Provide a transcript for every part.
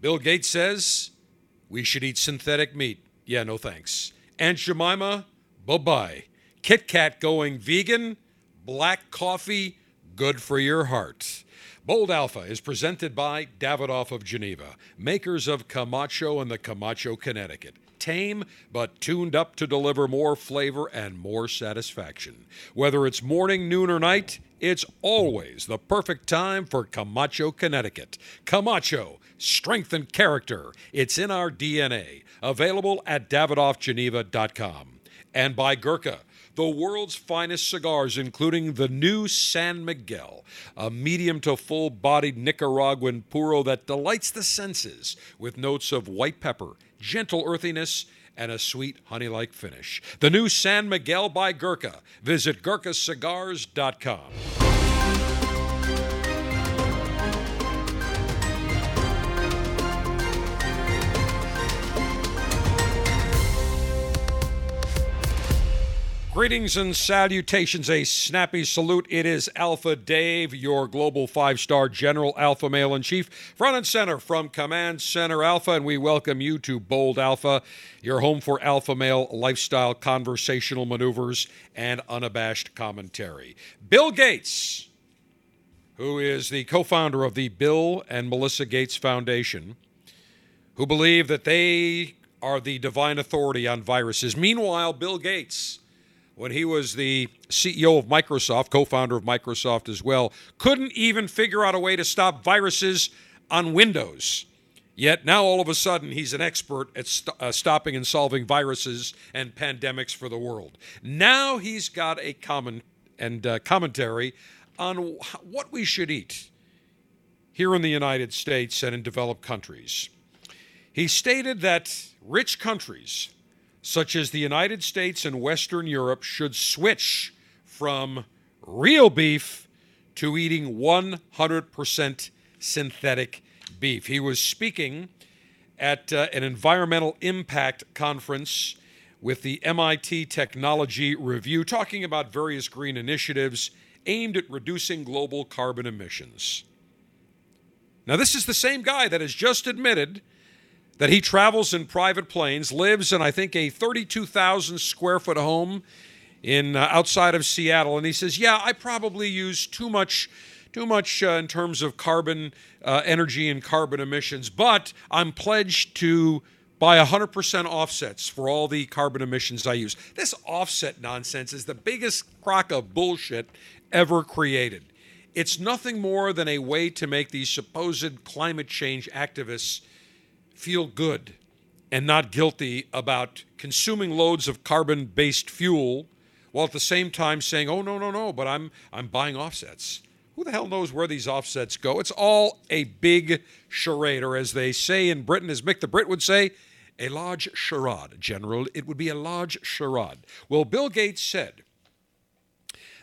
Bill Gates says we should eat synthetic meat. Yeah, no thanks. Aunt Jemima, bye bye. Kit Kat going vegan, black coffee, good for your heart. Bold Alpha is presented by Davidoff of Geneva, makers of Camacho and the Camacho, Connecticut. Tame, but tuned up to deliver more flavor and more satisfaction. Whether it's morning, noon, or night, it's always the perfect time for Camacho, Connecticut. Camacho, strength and character. It's in our DNA. Available at DavidoffGeneva.com. And by Gurkha the world's finest cigars, including the new San Miguel, a medium to full bodied Nicaraguan puro that delights the senses with notes of white pepper, gentle earthiness, and a sweet honey like finish. The new San Miguel by Gurkha. Visit GurkhaCigars.com. Greetings and salutations. A snappy salute. It is Alpha Dave, your global five star general, Alpha male in chief, front and center from Command Center Alpha, and we welcome you to Bold Alpha, your home for alpha male lifestyle, conversational maneuvers, and unabashed commentary. Bill Gates, who is the co founder of the Bill and Melissa Gates Foundation, who believe that they are the divine authority on viruses. Meanwhile, Bill Gates when he was the CEO of Microsoft, co founder of Microsoft as well, couldn't even figure out a way to stop viruses on Windows. Yet now all of a sudden he's an expert at st- uh, stopping and solving viruses and pandemics for the world. Now he's got a comment and uh, commentary on what we should eat here in the United States and in developed countries. He stated that rich countries such as the United States and Western Europe, should switch from real beef to eating 100% synthetic beef. He was speaking at uh, an environmental impact conference with the MIT Technology Review, talking about various green initiatives aimed at reducing global carbon emissions. Now, this is the same guy that has just admitted that he travels in private planes, lives in, I think, a 32,000 square foot home in uh, outside of Seattle, and he says, "Yeah, I probably use too much." Too much uh, in terms of carbon uh, energy and carbon emissions, but I'm pledged to buy 100% offsets for all the carbon emissions I use. This offset nonsense is the biggest crock of bullshit ever created. It's nothing more than a way to make these supposed climate change activists feel good and not guilty about consuming loads of carbon based fuel while at the same time saying, oh, no, no, no, but I'm, I'm buying offsets. Who the hell knows where these offsets go? It's all a big charade, or as they say in Britain, as Mick the Brit would say, a large charade, General. It would be a large charade. Well, Bill Gates said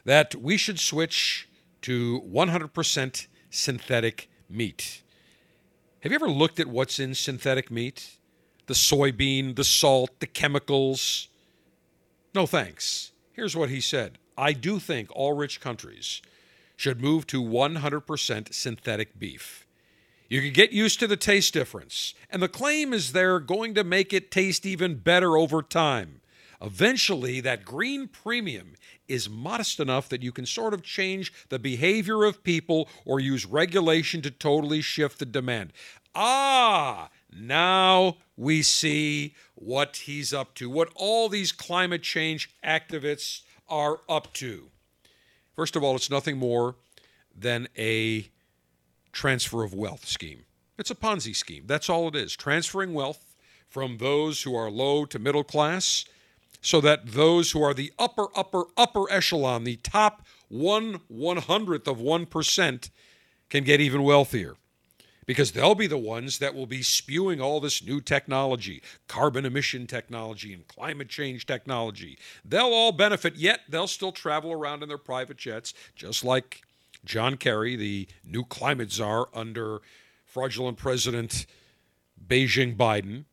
that we should switch to 100% synthetic meat. Have you ever looked at what's in synthetic meat? The soybean, the salt, the chemicals? No thanks. Here's what he said I do think all rich countries should move to 100% synthetic beef. You can get used to the taste difference, and the claim is they're going to make it taste even better over time. Eventually, that green premium is modest enough that you can sort of change the behavior of people or use regulation to totally shift the demand. Ah, now we see what he's up to, what all these climate change activists are up to. First of all, it's nothing more than a transfer of wealth scheme. It's a Ponzi scheme. That's all it is. Transferring wealth from those who are low to middle class so that those who are the upper, upper, upper echelon, the top one one hundredth of 1%, can get even wealthier because they'll be the ones that will be spewing all this new technology, carbon emission technology, and climate change technology. They'll all benefit, yet they'll still travel around in their private jets, just like John Kerry, the new climate czar under fraudulent President Beijing Biden.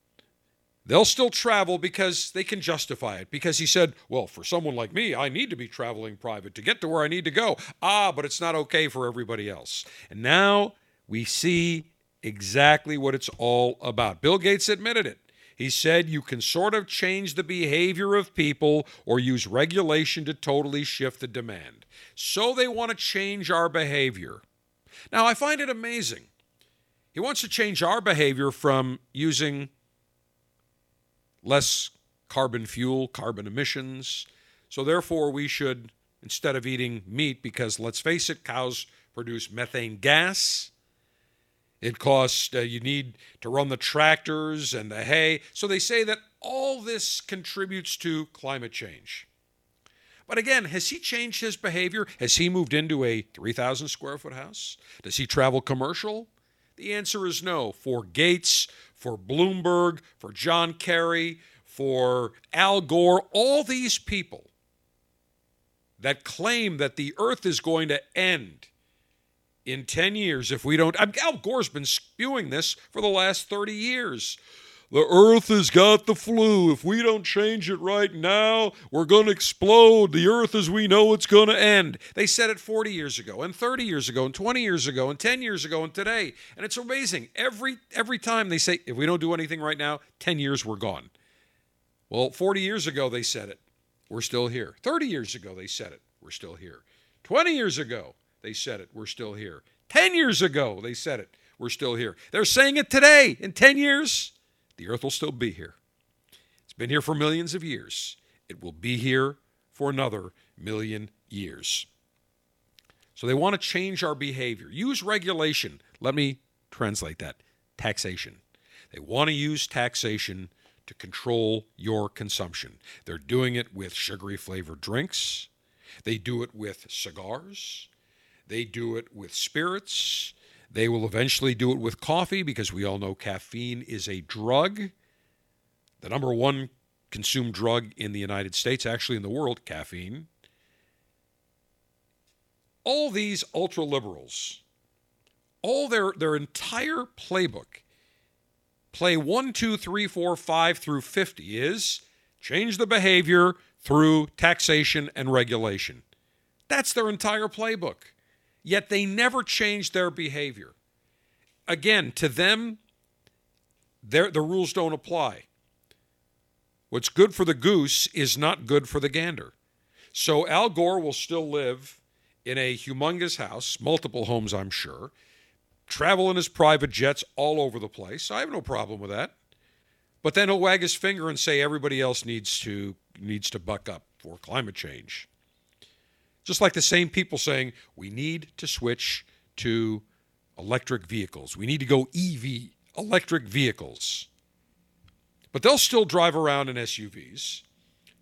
They'll still travel because they can justify it. Because he said, well, for someone like me, I need to be traveling private to get to where I need to go. Ah, but it's not okay for everybody else. And now we see exactly what it's all about. Bill Gates admitted it. He said you can sort of change the behavior of people or use regulation to totally shift the demand. So they want to change our behavior. Now, I find it amazing. He wants to change our behavior from using less carbon fuel, carbon emissions. So, therefore, we should, instead of eating meat, because let's face it, cows produce methane gas. It costs, uh, you need to run the tractors and the hay. So they say that all this contributes to climate change. But again, has he changed his behavior? Has he moved into a 3,000 square foot house? Does he travel commercial? The answer is no. For Gates, for Bloomberg, for John Kerry, for Al Gore, all these people that claim that the earth is going to end in 10 years if we don't. Al Gore's been spewing this for the last 30 years. The earth has got the flu. If we don't change it right now, we're going to explode. The earth as we know it's going to end. They said it 40 years ago and 30 years ago and 20 years ago and 10 years ago and today. And it's amazing. Every every time they say if we don't do anything right now, 10 years we're gone. Well, 40 years ago they said it. We're still here. 30 years ago they said it. We're still here. 20 years ago they said it. We're still here. 10 years ago, they said it. We're still here. They're saying it today. In 10 years, the earth will still be here. It's been here for millions of years. It will be here for another million years. So they want to change our behavior. Use regulation. Let me translate that taxation. They want to use taxation to control your consumption. They're doing it with sugary flavored drinks, they do it with cigars. They do it with spirits. They will eventually do it with coffee because we all know caffeine is a drug. The number one consumed drug in the United States, actually in the world, caffeine. All these ultra liberals, all their, their entire playbook, play one, two, three, four, five through 50 is change the behavior through taxation and regulation. That's their entire playbook yet they never change their behavior. Again, to them, the rules don't apply. What's good for the goose is not good for the gander. So Al Gore will still live in a humongous house, multiple homes, I'm sure, travel in his private jets all over the place. I have no problem with that. But then he'll wag his finger and say everybody else needs to needs to buck up for climate change. Just like the same people saying we need to switch to electric vehicles. We need to go EV, electric vehicles. But they'll still drive around in SUVs.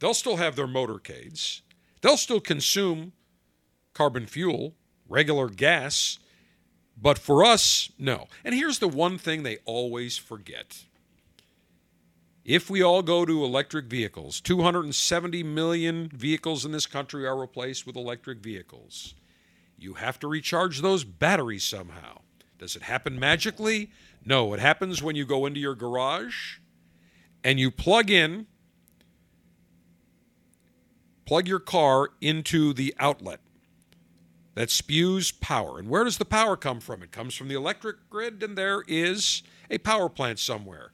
They'll still have their motorcades. They'll still consume carbon fuel, regular gas. But for us, no. And here's the one thing they always forget if we all go to electric vehicles, 270 million vehicles in this country are replaced with electric vehicles. You have to recharge those batteries somehow. Does it happen magically? No, it happens when you go into your garage and you plug in plug your car into the outlet that spews power. And where does the power come from? It comes from the electric grid and there is a power plant somewhere.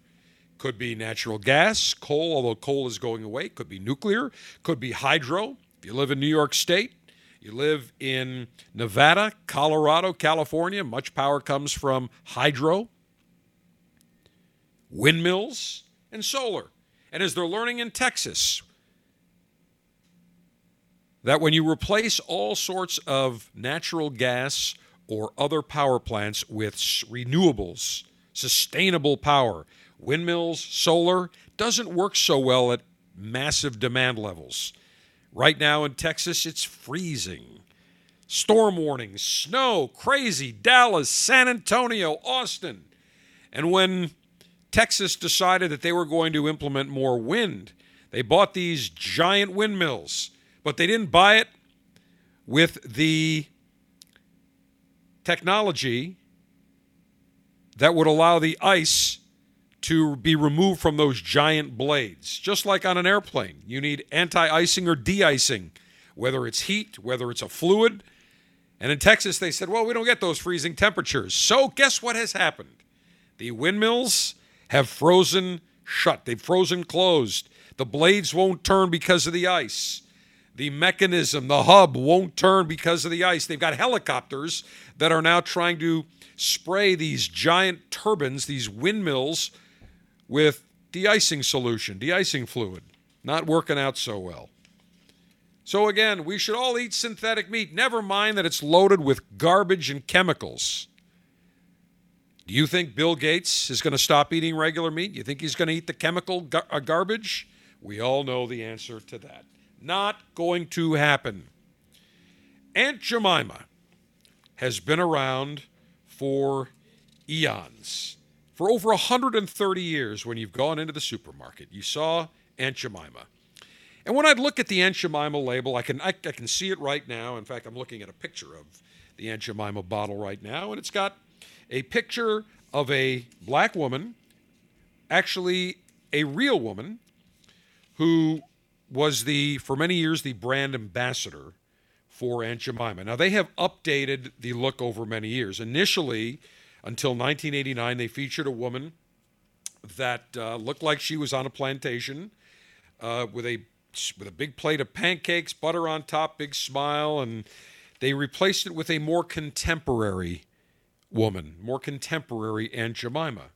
Could be natural gas, coal, although coal is going away. Could be nuclear. Could be hydro. If you live in New York State, you live in Nevada, Colorado, California, much power comes from hydro, windmills, and solar. And as they're learning in Texas, that when you replace all sorts of natural gas or other power plants with renewables, sustainable power, windmills, solar, doesn't work so well at massive demand levels. Right now in Texas, it's freezing. Storm warnings, snow, crazy, Dallas, San Antonio, Austin. And when Texas decided that they were going to implement more wind, they bought these giant windmills, but they didn't buy it with the technology that would allow the ice to be removed from those giant blades. Just like on an airplane, you need anti icing or de icing, whether it's heat, whether it's a fluid. And in Texas, they said, well, we don't get those freezing temperatures. So, guess what has happened? The windmills have frozen shut, they've frozen closed. The blades won't turn because of the ice. The mechanism, the hub won't turn because of the ice. They've got helicopters that are now trying to spray these giant turbines, these windmills, with de-icing solution, de-icing fluid. Not working out so well. So again, we should all eat synthetic meat. Never mind that it's loaded with garbage and chemicals. Do you think Bill Gates is going to stop eating regular meat? You think he's going to eat the chemical gar- uh, garbage? We all know the answer to that. Not going to happen. Aunt Jemima has been around for eons. For over 130 years, when you've gone into the supermarket, you saw Aunt Jemima. And when I look at the Aunt Jemima label, I can, I, I can see it right now. In fact, I'm looking at a picture of the Aunt Jemima bottle right now, and it's got a picture of a black woman, actually a real woman, who was the, for many years, the brand ambassador for Aunt Jemima. Now, they have updated the look over many years. Initially, until 1989, they featured a woman that uh, looked like she was on a plantation uh, with a with a big plate of pancakes, butter on top, big smile, and they replaced it with a more contemporary woman, more contemporary Aunt Jemima.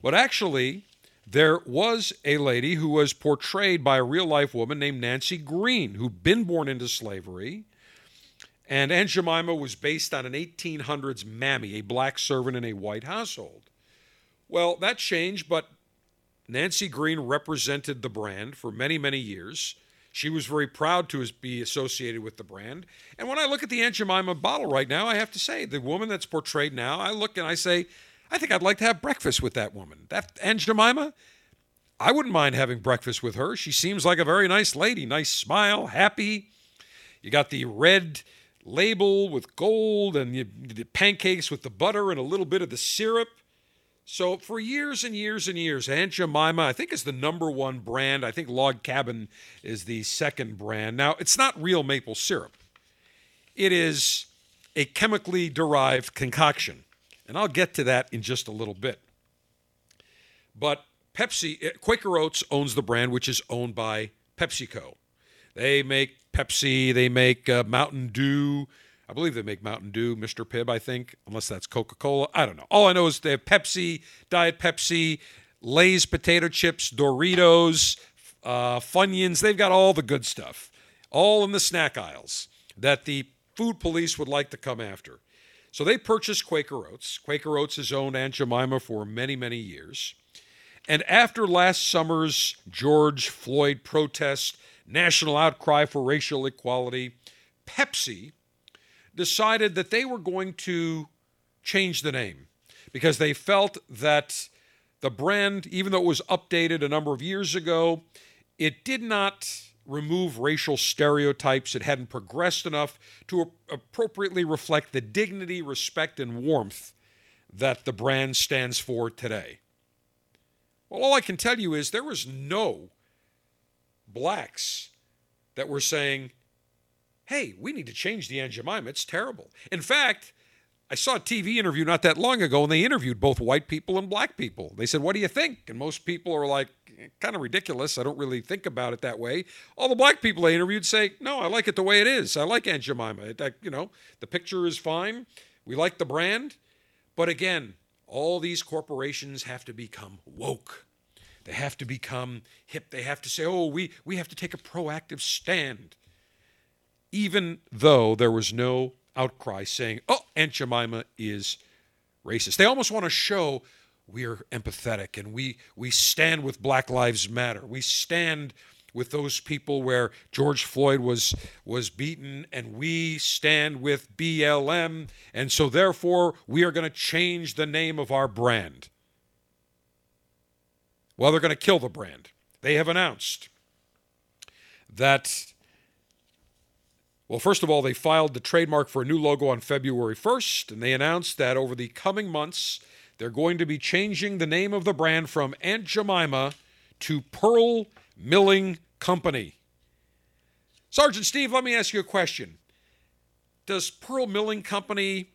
But actually, there was a lady who was portrayed by a real life woman named Nancy Green, who'd been born into slavery. And Aunt Jemima was based on an 1800s mammy, a black servant in a white household. Well, that changed, but Nancy Green represented the brand for many, many years. She was very proud to be associated with the brand. And when I look at the Aunt Jemima bottle right now, I have to say, the woman that's portrayed now, I look and I say, I think I'd like to have breakfast with that woman. That Aunt Jemima, I wouldn't mind having breakfast with her. She seems like a very nice lady, nice smile, happy. You got the red label with gold and the pancakes with the butter and a little bit of the syrup. So for years and years and years, Aunt Jemima, I think, is the number one brand. I think Log Cabin is the second brand. Now, it's not real maple syrup. It is a chemically derived concoction. And I'll get to that in just a little bit. But Pepsi, eh, Quaker Oats owns the brand, which is owned by PepsiCo. They make Pepsi, they make uh, Mountain Dew, I believe they make Mountain Dew, Mr. Pibb, I think, unless that's Coca Cola. I don't know. All I know is they have Pepsi, Diet Pepsi, Lay's potato chips, Doritos, uh, Funyuns. They've got all the good stuff, all in the snack aisles that the food police would like to come after. So they purchased Quaker Oats. Quaker Oats has owned Aunt Jemima for many, many years. And after last summer's George Floyd protest, national outcry for racial equality, Pepsi decided that they were going to change the name because they felt that the brand, even though it was updated a number of years ago, it did not remove racial stereotypes. It hadn't progressed enough to appropriately reflect the dignity, respect, and warmth that the brand stands for today. Well, all I can tell you is there was no blacks that were saying, hey, we need to change the Aunt Jemima. It's terrible. In fact, I saw a TV interview not that long ago, and they interviewed both white people and black people. They said, What do you think? And most people are like, kind of ridiculous. I don't really think about it that way. All the black people they interviewed say, No, I like it the way it is. I like Aunt Jemima. It, you know, the picture is fine. We like the brand. But again, all these corporations have to become woke. They have to become hip. They have to say, Oh, we, we have to take a proactive stand even though there was no outcry saying, oh, Aunt Jemima is racist. They almost want to show we're empathetic and we, we stand with Black Lives Matter. We stand with those people where George Floyd was, was beaten, and we stand with BLM, and so therefore we are going to change the name of our brand. Well, they're going to kill the brand. They have announced that well, first of all, they filed the trademark for a new logo on February 1st, and they announced that over the coming months, they're going to be changing the name of the brand from Aunt Jemima to Pearl Milling Company. Sergeant Steve, let me ask you a question. Does Pearl Milling Company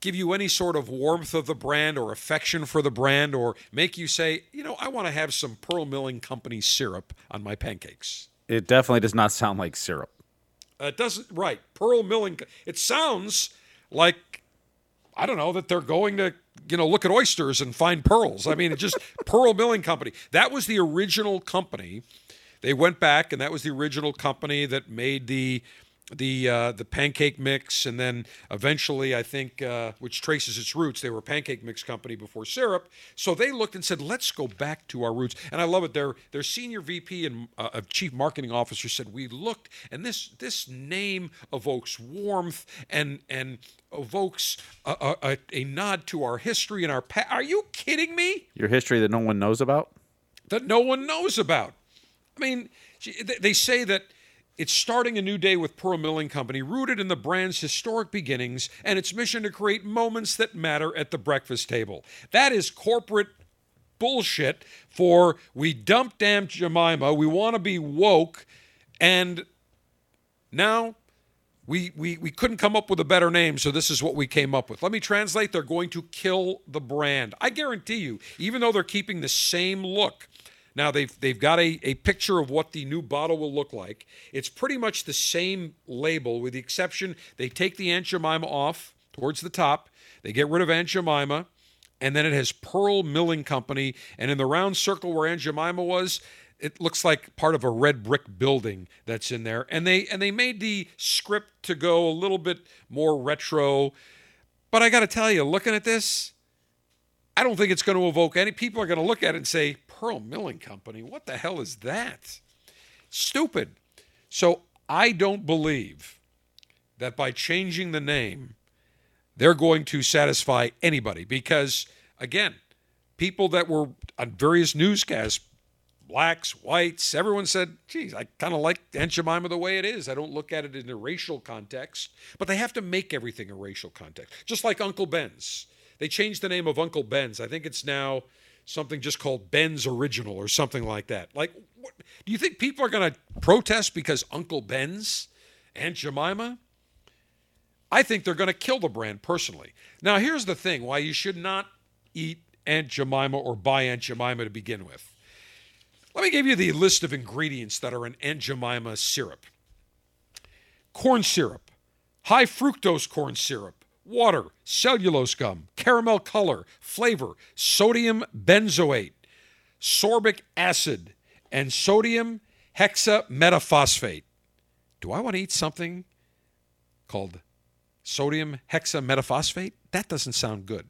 give you any sort of warmth of the brand or affection for the brand or make you say, you know, I want to have some Pearl Milling Company syrup on my pancakes? It definitely does not sound like syrup. Uh, it doesn't, right. Pearl Milling, it sounds like, I don't know, that they're going to, you know, look at oysters and find pearls. I mean, it just Pearl Milling Company. That was the original company. They went back, and that was the original company that made the the uh, the pancake mix, and then eventually, I think, uh, which traces its roots, they were a pancake mix company before syrup. So they looked and said, "Let's go back to our roots." And I love it. Their their senior VP and uh, chief marketing officer said, "We looked, and this this name evokes warmth and and." evokes a, a, a nod to our history and our past. Are you kidding me? Your history that no one knows about? That no one knows about. I mean, they say that it's starting a new day with Pearl Milling Company, rooted in the brand's historic beginnings and its mission to create moments that matter at the breakfast table. That is corporate bullshit for we dumped Aunt Jemima, we want to be woke, and now we, we, we couldn't come up with a better name, so this is what we came up with. Let me translate. They're going to kill the brand. I guarantee you, even though they're keeping the same look, now they've they've got a, a picture of what the new bottle will look like. It's pretty much the same label, with the exception they take the Aunt Jemima off towards the top. They get rid of Aunt Jemima, and then it has Pearl Milling Company. And in the round circle where Aunt Jemima was, it looks like part of a red brick building that's in there. And they and they made the script to go a little bit more retro. But I got to tell you, looking at this, I don't think it's going to evoke any. People are going to look at it and say, Pearl Milling Company. What the hell is that? Stupid. So I don't believe that by changing the name, they're going to satisfy anybody because, again, people that were on various newscasts, blacks, whites, everyone said, geez, I kind of like Aunt Jemima the way it is. I don't look at it in a racial context, but they have to make everything a racial context, just like Uncle Ben's. They changed the name of Uncle Ben's. I think it's now something just called Ben's Original or something like that. Like, what, do you think people are going to protest because Uncle Ben's, Aunt Jemima? I think they're going to kill the brand personally. Now, here's the thing why you should not eat Aunt Jemima or buy Aunt Jemima to begin with. Let me give you the list of ingredients that are in Aunt Jemima syrup corn syrup, high fructose corn syrup, water, cellulose gum, caramel color, flavor, sodium benzoate, sorbic acid, and sodium hexametaphosphate. Do I want to eat something called sodium hexametaphosphate? That doesn't sound good.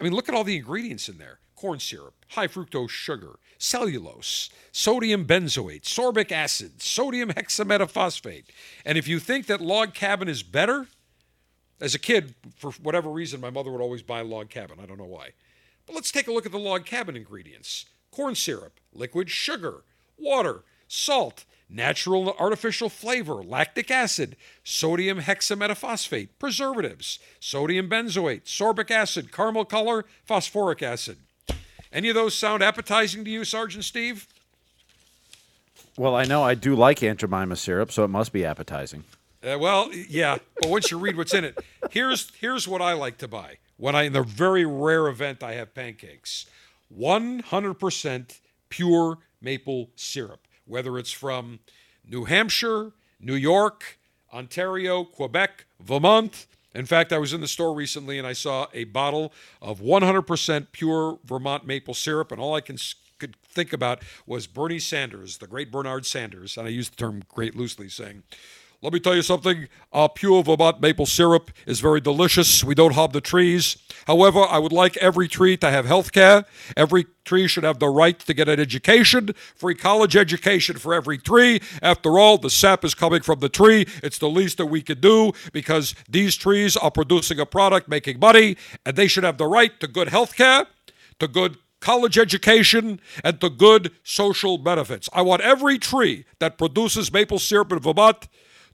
I mean, look at all the ingredients in there corn syrup, high fructose sugar, cellulose, sodium benzoate, sorbic acid, sodium hexametaphosphate. And if you think that log cabin is better, as a kid, for whatever reason, my mother would always buy log cabin. I don't know why. But let's take a look at the log cabin ingredients corn syrup, liquid sugar, water, salt, natural and artificial flavor, lactic acid, sodium hexametaphosphate, preservatives, sodium benzoate, sorbic acid, caramel color, phosphoric acid. Any of those sound appetizing to you, Sergeant Steve? Well, I know I do like Aunt Jemima syrup, so it must be appetizing. Uh, well, yeah, but once you read what's in it, here's here's what I like to buy when I in the very rare event I have pancakes. 100% pure maple syrup, whether it's from New Hampshire, New York, Ontario, Quebec, Vermont. In fact, I was in the store recently and I saw a bottle of 100% pure Vermont maple syrup, and all I can could think about was Bernie Sanders, the great Bernard Sanders, and I use the term great loosely, saying, let me tell you something. Uh, pure Vermont maple syrup is very delicious. We don't harm the trees. However, I would like every tree to have health care. Every tree should have the right to get an education, free college education for every tree. After all, the sap is coming from the tree. It's the least that we can do because these trees are producing a product, making money, and they should have the right to good health care, to good college education, and to good social benefits. I want every tree that produces maple syrup in Vermont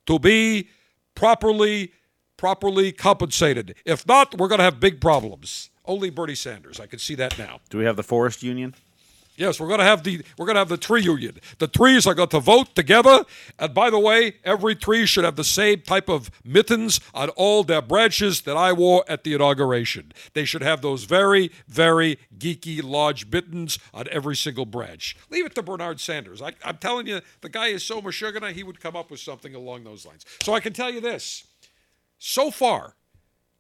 to be properly properly compensated. If not, we're going to have big problems. Only Bernie Sanders. I can see that now. Do we have the forest union? Yes, we're going to have the we're going to have the tree union. The trees are going to vote together, and by the way, every tree should have the same type of mittens on all their branches that I wore at the inauguration. They should have those very very geeky large mittens on every single branch. Leave it to Bernard Sanders. I, am telling you, the guy is so mashugana, he would come up with something along those lines. So I can tell you this: so far,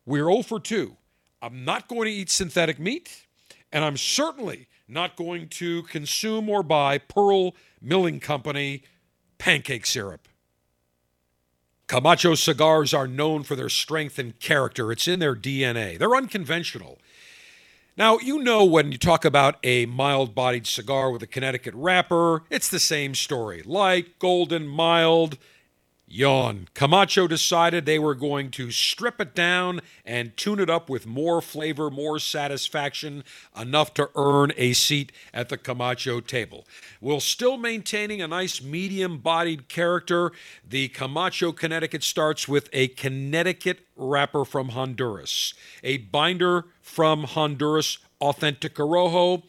we're 0 for 2. I'm not going to eat synthetic meat, and I'm certainly not going to consume or buy Pearl Milling Company pancake syrup. Camacho cigars are known for their strength and character. It's in their DNA. They're unconventional. Now, you know when you talk about a mild bodied cigar with a Connecticut wrapper, it's the same story. Light, golden, mild, Yawn. Camacho decided they were going to strip it down and tune it up with more flavor, more satisfaction, enough to earn a seat at the Camacho table. While still maintaining a nice medium bodied character, the Camacho Connecticut starts with a Connecticut wrapper from Honduras, a binder from Honduras Authentic Corojo,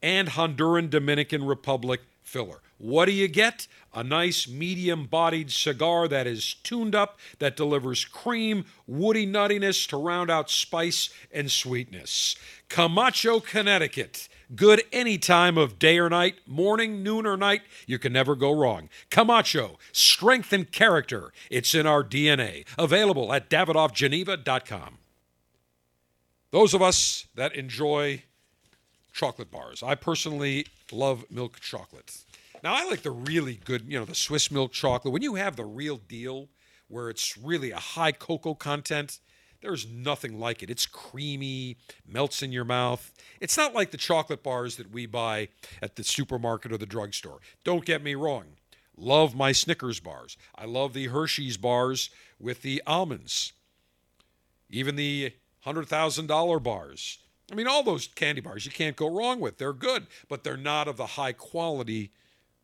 and Honduran Dominican Republic filler. What do you get? A nice medium bodied cigar that is tuned up, that delivers cream, woody nuttiness to round out spice and sweetness. Camacho, Connecticut. Good any time of day or night, morning, noon, or night. You can never go wrong. Camacho, strength and character. It's in our DNA. Available at davidoffgeneva.com. Those of us that enjoy chocolate bars, I personally love milk chocolate. Now I like the really good, you know, the Swiss milk chocolate. When you have the real deal, where it's really a high cocoa content, there's nothing like it. It's creamy, melts in your mouth. It's not like the chocolate bars that we buy at the supermarket or the drugstore. Don't get me wrong. Love my Snickers bars. I love the Hershey's bars with the almonds. Even the $100,000 bars. I mean, all those candy bars you can't go wrong with. They're good, but they're not of the high quality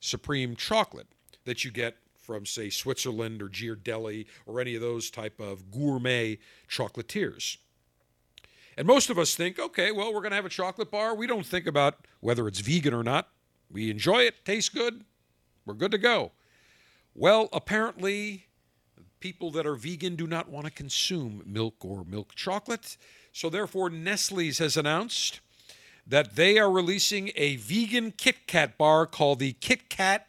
supreme chocolate that you get from say Switzerland or Ghirardelli or any of those type of gourmet chocolatiers. And most of us think, okay, well, we're going to have a chocolate bar. We don't think about whether it's vegan or not. We enjoy it, tastes good, we're good to go. Well, apparently, people that are vegan do not want to consume milk or milk chocolate. So, therefore, Nestle's has announced that they are releasing a vegan Kit Kat bar called the Kit Kat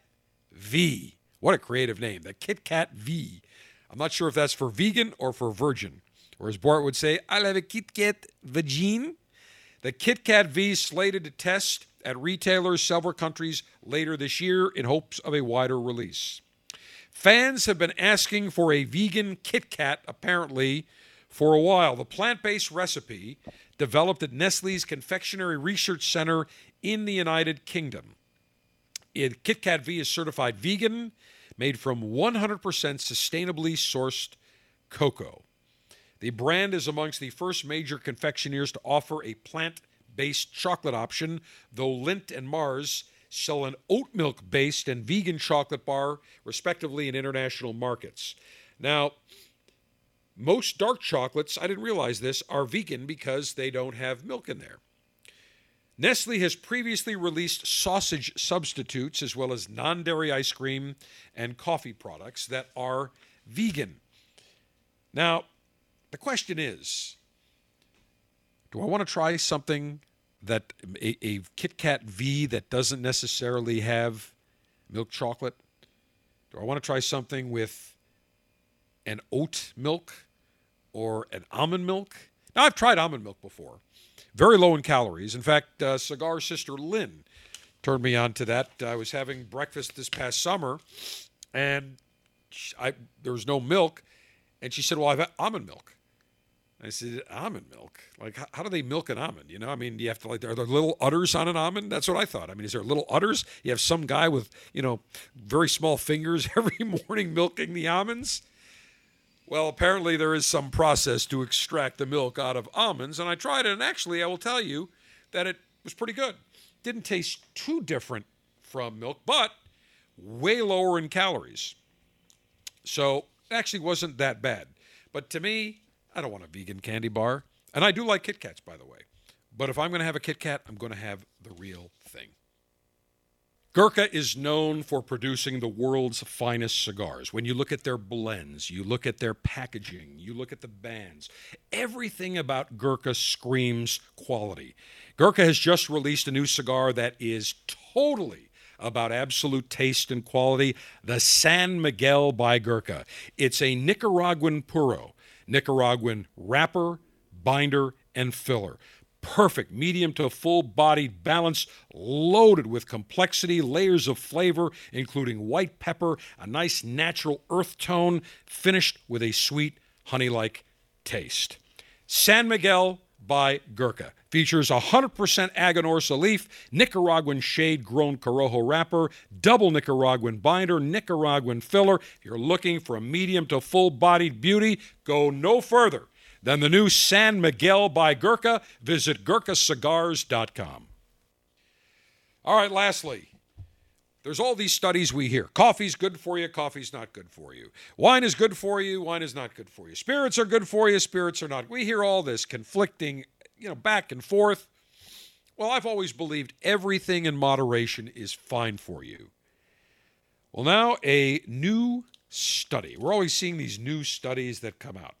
V. What a creative name, the Kit Kat V. I'm not sure if that's for vegan or for virgin. Or as Bart would say, I'll have a Kit Kat vagine. The Kit Kat V is slated to test at retailers several countries later this year in hopes of a wider release. Fans have been asking for a vegan Kit Kat, apparently, for a while. The plant based recipe developed at Nestle's Confectionery Research Center in the United Kingdom. It, Kit Kat V is certified vegan, made from 100% sustainably sourced cocoa. The brand is amongst the first major confectioners to offer a plant based chocolate option, though Lindt and Mars sell an oat milk based and vegan chocolate bar, respectively, in international markets. Now, most dark chocolates, I didn't realize this, are vegan because they don't have milk in there. Nestle has previously released sausage substitutes as well as non dairy ice cream and coffee products that are vegan. Now, the question is do I want to try something that a, a Kit Kat V that doesn't necessarily have milk chocolate? Do I want to try something with an oat milk or an almond milk. Now, I've tried almond milk before, very low in calories. In fact, uh, Cigar Sister Lynn turned me on to that. I was having breakfast this past summer, and I, there was no milk, and she said, "Well, I've had almond milk." I said, "Almond milk? Like, how, how, do they milk an almond? You know, I mean, do you have to like, are there little udders on an almond? That's what I thought. I mean, is there little udders? You have some guy with, you know, very small fingers every morning milking the almonds." Well, apparently there is some process to extract the milk out of almonds, and I tried it, and actually, I will tell you that it was pretty good. Didn't taste too different from milk, but way lower in calories. So it actually wasn't that bad. But to me, I don't want a vegan candy bar. And I do like Kit Kats, by the way. But if I'm going to have a Kit Kat, I'm going to have the real thing. Gurkha is known for producing the world's finest cigars. When you look at their blends, you look at their packaging, you look at the bands, everything about Gurkha screams quality. Gurkha has just released a new cigar that is totally about absolute taste and quality the San Miguel by Gurkha. It's a Nicaraguan puro, Nicaraguan wrapper, binder, and filler perfect medium to full bodied balance, loaded with complexity, layers of flavor, including white pepper, a nice natural earth tone, finished with a sweet honey like taste. San Miguel by Gurkha features 100% Aganorsa leaf, Nicaraguan shade grown Corojo wrapper, double Nicaraguan binder, Nicaraguan filler. If you're looking for a medium to full bodied beauty, go no further than the new San Miguel by Gurkha. Visit GurkhaCigars.com. All right, lastly, there's all these studies we hear. Coffee's good for you, coffee's not good for you. Wine is good for you, wine is not good for you. Spirits are good for you, spirits are not. We hear all this conflicting, you know, back and forth. Well, I've always believed everything in moderation is fine for you. Well, now a new study. We're always seeing these new studies that come out.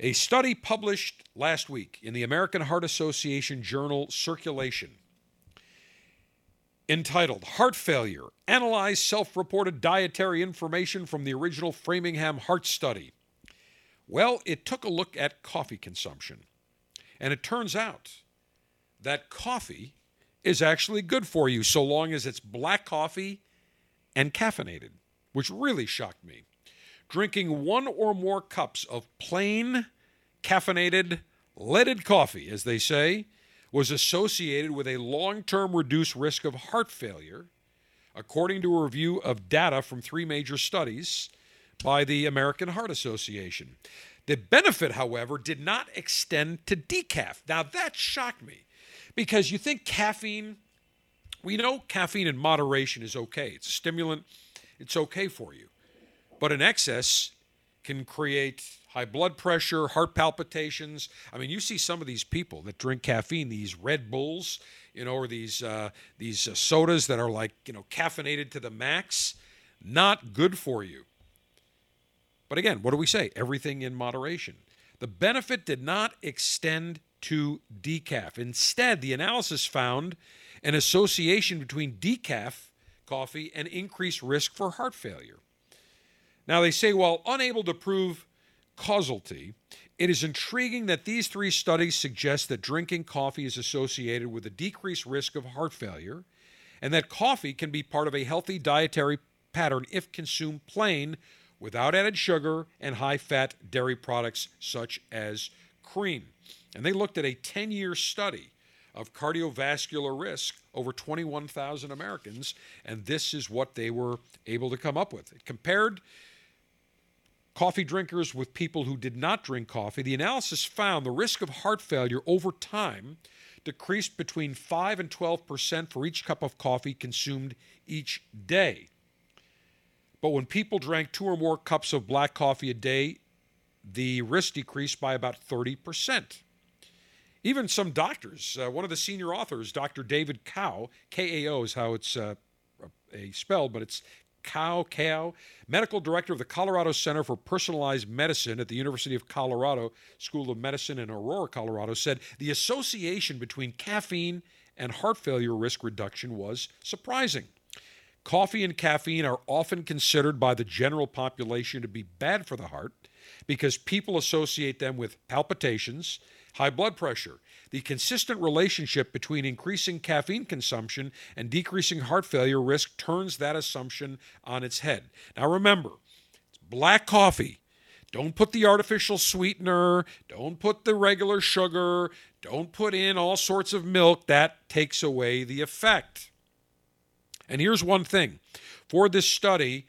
A study published last week in the American Heart Association journal Circulation entitled Heart Failure Analyze Self Reported Dietary Information from the Original Framingham Heart Study. Well, it took a look at coffee consumption. And it turns out that coffee is actually good for you so long as it's black coffee and caffeinated, which really shocked me. Drinking one or more cups of plain, caffeinated, leaded coffee, as they say, was associated with a long term reduced risk of heart failure, according to a review of data from three major studies by the American Heart Association. The benefit, however, did not extend to decaf. Now, that shocked me because you think caffeine, we know caffeine in moderation is okay. It's a stimulant, it's okay for you. But in excess can create high blood pressure, heart palpitations. I mean, you see some of these people that drink caffeine, these Red Bulls, you know, or these uh, these uh, sodas that are like you know caffeinated to the max. Not good for you. But again, what do we say? Everything in moderation. The benefit did not extend to decaf. Instead, the analysis found an association between decaf coffee and increased risk for heart failure. Now, they say while unable to prove causality, it is intriguing that these three studies suggest that drinking coffee is associated with a decreased risk of heart failure and that coffee can be part of a healthy dietary pattern if consumed plain without added sugar and high fat dairy products such as cream. And they looked at a 10 year study of cardiovascular risk over 21,000 Americans, and this is what they were able to come up with. It compared coffee drinkers with people who did not drink coffee, the analysis found the risk of heart failure over time decreased between 5 and 12 percent for each cup of coffee consumed each day. But when people drank two or more cups of black coffee a day, the risk decreased by about 30 percent. Even some doctors, uh, one of the senior authors, Dr. David Kao, K A O is how it's uh, a spelled, but it's Kao Kao, medical director of the Colorado Center for Personalized Medicine at the University of Colorado School of Medicine in Aurora, Colorado, said the association between caffeine and heart failure risk reduction was surprising. Coffee and caffeine are often considered by the general population to be bad for the heart because people associate them with palpitations, high blood pressure. The consistent relationship between increasing caffeine consumption and decreasing heart failure risk turns that assumption on its head. Now remember, it's black coffee. Don't put the artificial sweetener, don't put the regular sugar, don't put in all sorts of milk. That takes away the effect. And here's one thing for this study,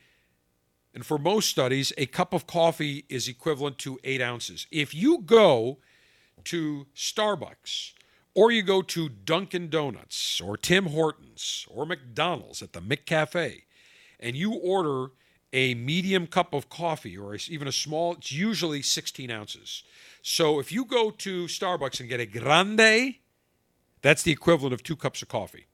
and for most studies, a cup of coffee is equivalent to eight ounces. If you go to Starbucks or you go to Dunkin' Donuts or Tim Hortons or McDonald's at the McCafe and you order a medium cup of coffee or even a small, it's usually 16 ounces. So if you go to Starbucks and get a grande, that's the equivalent of two cups of coffee.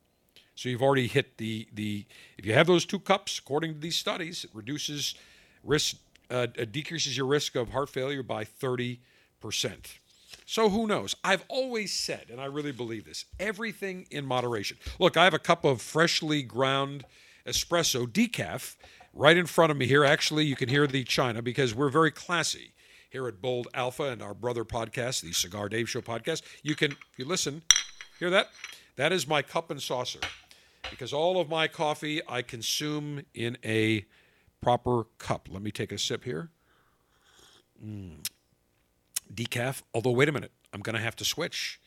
So you've already hit the the. If you have those two cups, according to these studies, it reduces risk, uh, decreases your risk of heart failure by thirty percent. So who knows? I've always said, and I really believe this: everything in moderation. Look, I have a cup of freshly ground espresso decaf right in front of me here. Actually, you can hear the china because we're very classy here at Bold Alpha and our brother podcast, the Cigar Dave Show podcast. You can, if you listen, hear that? That is my cup and saucer because all of my coffee I consume in a proper cup. Let me take a sip here. Mm. Decaf, although, wait a minute, I'm going to have to switch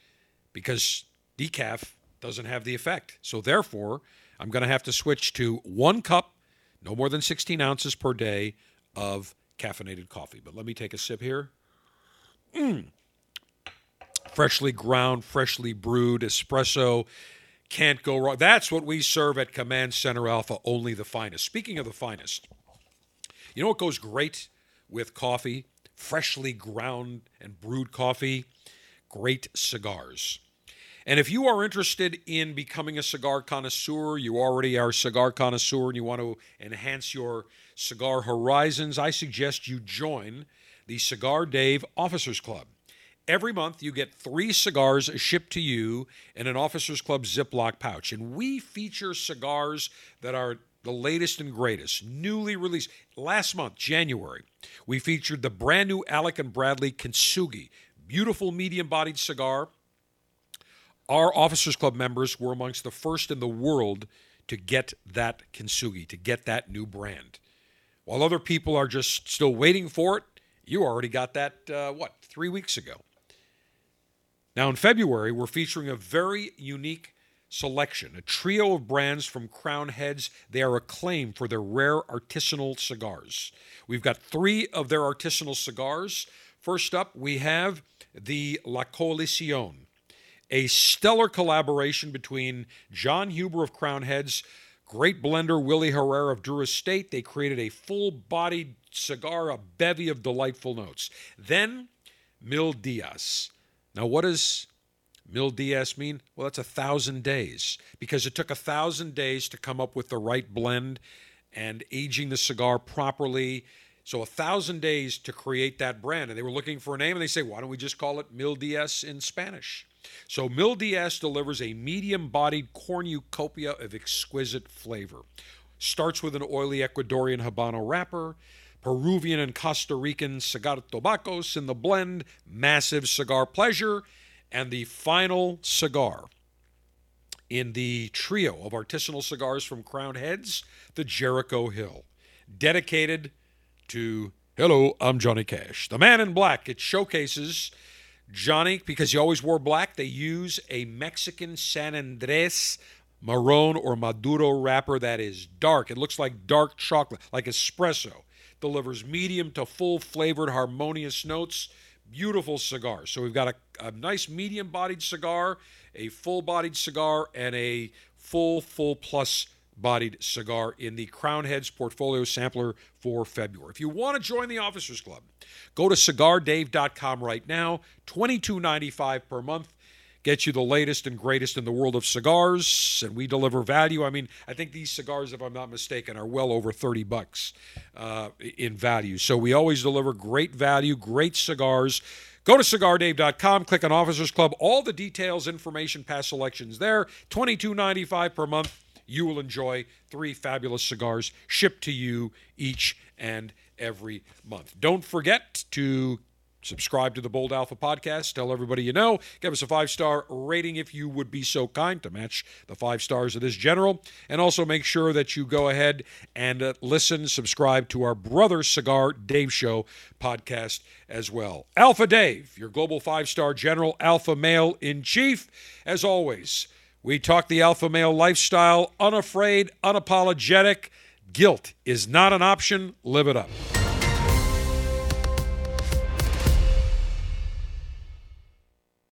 because decaf doesn't have the effect. So, therefore, I'm going to have to switch to one cup, no more than 16 ounces per day of caffeinated coffee. But let me take a sip here. Mm. Freshly ground, freshly brewed espresso. Can't go wrong. That's what we serve at Command Center Alpha, only the finest. Speaking of the finest, you know what goes great with coffee? Freshly ground and brewed coffee? Great cigars. And if you are interested in becoming a cigar connoisseur, you already are a cigar connoisseur and you want to enhance your cigar horizons, I suggest you join the Cigar Dave Officers Club. Every month, you get three cigars shipped to you in an Officers Club Ziploc pouch. And we feature cigars that are the latest and greatest, newly released. Last month, January, we featured the brand new Alec and Bradley Kintsugi. Beautiful medium bodied cigar our Officers Club members were amongst the first in the world to get that Kintsugi, to get that new brand. While other people are just still waiting for it, you already got that, uh, what, three weeks ago. Now, in February, we're featuring a very unique selection, a trio of brands from Crowned Heads. They are acclaimed for their rare artisanal cigars. We've got three of their artisanal cigars. First up, we have the La Coalición a stellar collaboration between Jon Huber of Crowned Heads, great blender Willie Herrera of Drew Estate. They created a full bodied cigar, a bevy of delightful notes. Then, Mil Dias. Now, what does Mil Dias mean? Well, that's a thousand days because it took a thousand days to come up with the right blend and aging the cigar properly. So a thousand days to create that brand. And they were looking for a name and they say, why don't we just call it Mil Dias in Spanish? So Mil Dias delivers a medium-bodied cornucopia of exquisite flavor. Starts with an oily Ecuadorian Habano wrapper, Peruvian and Costa Rican cigar tobaccos in the blend, massive cigar pleasure, and the final cigar in the trio of artisanal cigars from Crowned Heads, the Jericho Hill, dedicated to Hello, I'm Johnny Cash, the man in black. It showcases Johnny, because he always wore black, they use a Mexican San Andres Marron or Maduro wrapper that is dark. It looks like dark chocolate, like espresso. Delivers medium to full flavored, harmonious notes. Beautiful cigar. So we've got a, a nice medium bodied cigar, a full bodied cigar, and a full, full plus bodied cigar in the Crowned Heads portfolio sampler for February. If you want to join the Officers Club, go to cigardave.com right now. $22.95 per month gets you the latest and greatest in the world of cigars, and we deliver value. I mean, I think these cigars, if I'm not mistaken, are well over 30 bucks uh, in value. So we always deliver great value, great cigars. Go to cigardave.com, click on Officers Club. All the details, information, past selections there. $22.95 per month you will enjoy three fabulous cigars shipped to you each and every month. Don't forget to subscribe to the Bold Alpha podcast. Tell everybody you know. Give us a five star rating if you would be so kind to match the five stars of this general. And also make sure that you go ahead and uh, listen, subscribe to our brother Cigar Dave Show podcast as well. Alpha Dave, your global five star general, alpha male in chief. As always, we talk the alpha male lifestyle, unafraid, unapologetic. Guilt is not an option. Live it up.